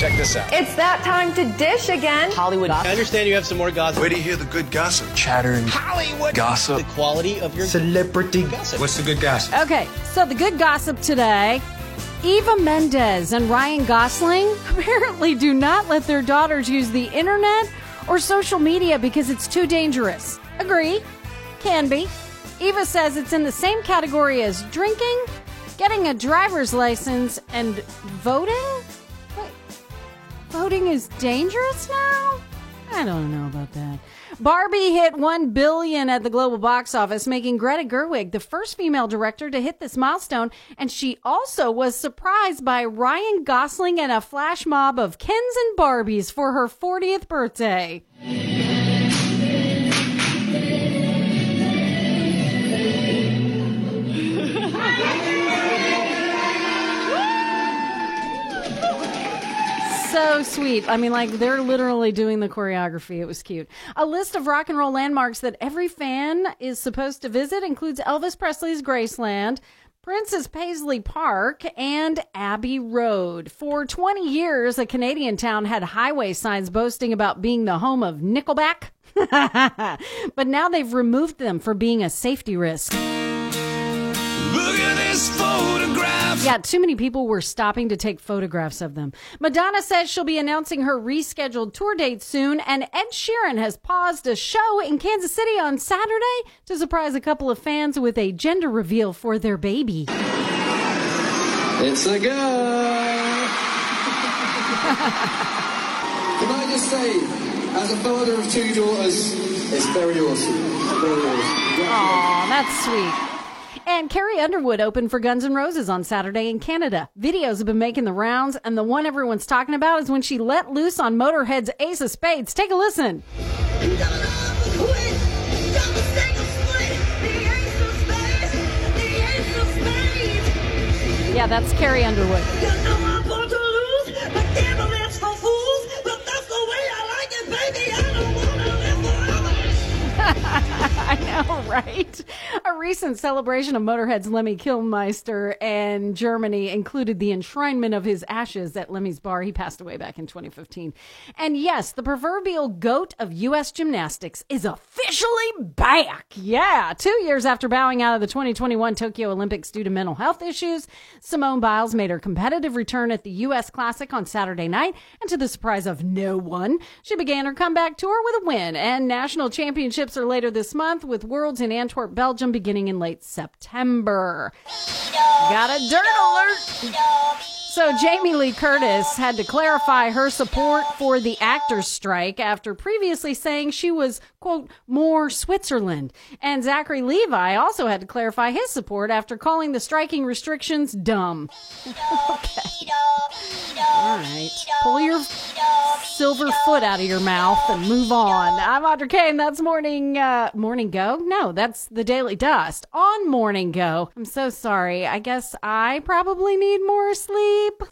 Check this out. It's that time to dish again. Hollywood. gossip. I understand you have some more gossip. Where do you hear the good gossip? Chattering. Hollywood gossip. The quality of your Celebrity gossip. What's the good gossip? Okay, so the good gossip today Eva Mendes and Ryan Gosling apparently do not let their daughters use the internet or social media because it's too dangerous. Agree? Can be. Eva says it's in the same category as drinking, getting a driver's license, and voting? Voting is dangerous now? I don't know about that. Barbie hit 1 billion at the global box office, making Greta Gerwig the first female director to hit this milestone, and she also was surprised by Ryan Gosling and a flash mob of Kens and Barbies for her 40th birthday. So sweet. I mean, like, they're literally doing the choreography. It was cute. A list of rock and roll landmarks that every fan is supposed to visit includes Elvis Presley's Graceland. Prince's Paisley Park and Abbey Road. For 20 years, a Canadian town had highway signs boasting about being the home of Nickelback. but now they've removed them for being a safety risk. Yeah, too many people were stopping to take photographs of them. Madonna says she'll be announcing her rescheduled tour date soon, and Ed Sheeran has paused a show in Kansas City on Saturday to surprise a couple of fans with a gender reveal for their baby. It's a girl. Can I just say, as a father of two daughters, it's very awesome. Very awesome. Aw, that's sweet. And Carrie Underwood opened for Guns N' Roses on Saturday in Canada. Videos have been making the rounds, and the one everyone's talking about is when she let loose on Motorhead's Ace of Spades. Take a listen. Yeah, that's Carrie Underwood. I know, right? Recent celebration of Motorhead's Lemmy Kilmister and Germany included the enshrinement of his ashes at Lemmy's bar. He passed away back in 2015. And yes, the proverbial goat of U.S. gymnastics is officially back. Yeah, two years after bowing out of the 2021 Tokyo Olympics due to mental health issues, Simone Biles made her competitive return at the U.S. Classic on Saturday night, and to the surprise of no one, she began her comeback tour with a win. And national championships are later this month, with Worlds in Antwerp, Belgium, beginning in late September. Got a dirt alert. So Jamie Lee Curtis had to clarify her support for the actors strike after previously saying she was, quote, more Switzerland. And Zachary Levi also had to clarify his support after calling the striking restrictions dumb. okay. All right. Pull silver foot out of your mouth and move on. I'm Audrey Kane. That's Morning, uh, Morning Go? No, that's the Daily Dust on Morning Go. I'm so sorry. I guess I probably need more sleep.